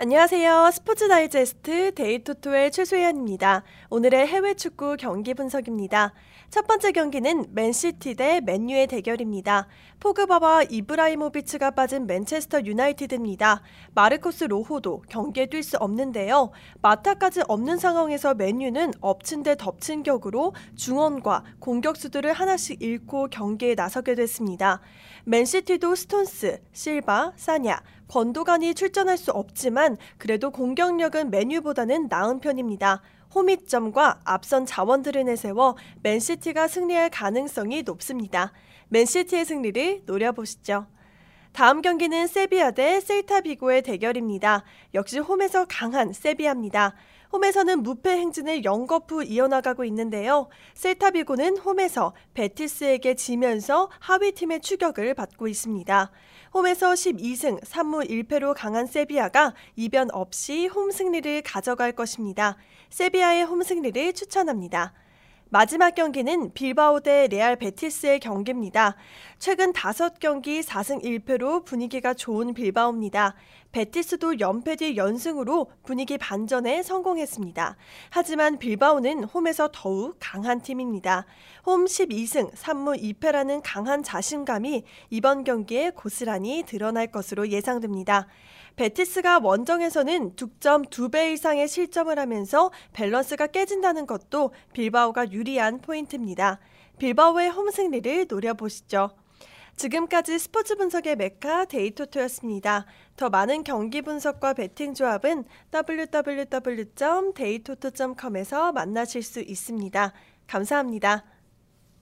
안녕하세요. 스포츠 다이제스트 데이토토의 최소연입니다. 오늘의 해외 축구 경기 분석입니다. 첫 번째 경기는 맨시티 대 맨유의 대결입니다. 포그바와 이브라히모비치가 빠진 맨체스터 유나이티드입니다. 마르코스 로호도 경기에 뛸 수 없는데요. 마타까지 없는 상황에서 맨유는 엎친 데 덮친 격으로 중원과 공격수들을 하나씩 잃고 경기에 나서게 됐습니다. 맨시티도 스톤스, 실바, 사냐, 귄도간이 출전할 수 없지만 그래도 공격력은 맨유보다는 나은 편입니다. 홈이점과 앞선 자원들을 내세워 맨시티가 승리할 가능성이 높습니다. 맨시티의 승리를 노려보시죠. 다음 경기는 세비야 대 셀타 비고의 대결입니다. 역시 홈에서 강한 세비야입니다. 홈에서는 무패 행진을 연거푸 이어나가고 있는데요. 셀타 비고는 홈에서 베티스에게 지면서 하위 팀의 추격을 받고 있습니다. 홈에서 12승 3무 1패로 강한 세비야가 이변 없이 홈 승리를 가져갈 것입니다. 세비야의 홈 승리를 추천합니다. 마지막 경기는 빌바오 대 레알 베티스의 경기입니다. 최근 5경기 4승 1패로 분위기가 좋은 빌바오입니다. 베티스도 연패 뒤 연승으로 분위기 반전에 성공했습니다. 하지만 빌바오는 홈에서 더욱 강한 팀입니다. 홈 12승 3무 2패라는 강한 자신감이 이번 경기에 고스란히 드러날 것으로 예상됩니다. 베티스가 원정에서는 득점 2배 이상의 실점을 하면서 밸런스가 깨진다는 것도 빌바오가 유리한 포인트입니다. 빌바오의 홈 승리를 노려보시죠. 지금까지 스포츠 분석의 메카 데이토토였습니다. 더 많은 경기 분석과 베팅 조합은 www.데이토토.com에서 만나실 수 있습니다. 감사합니다.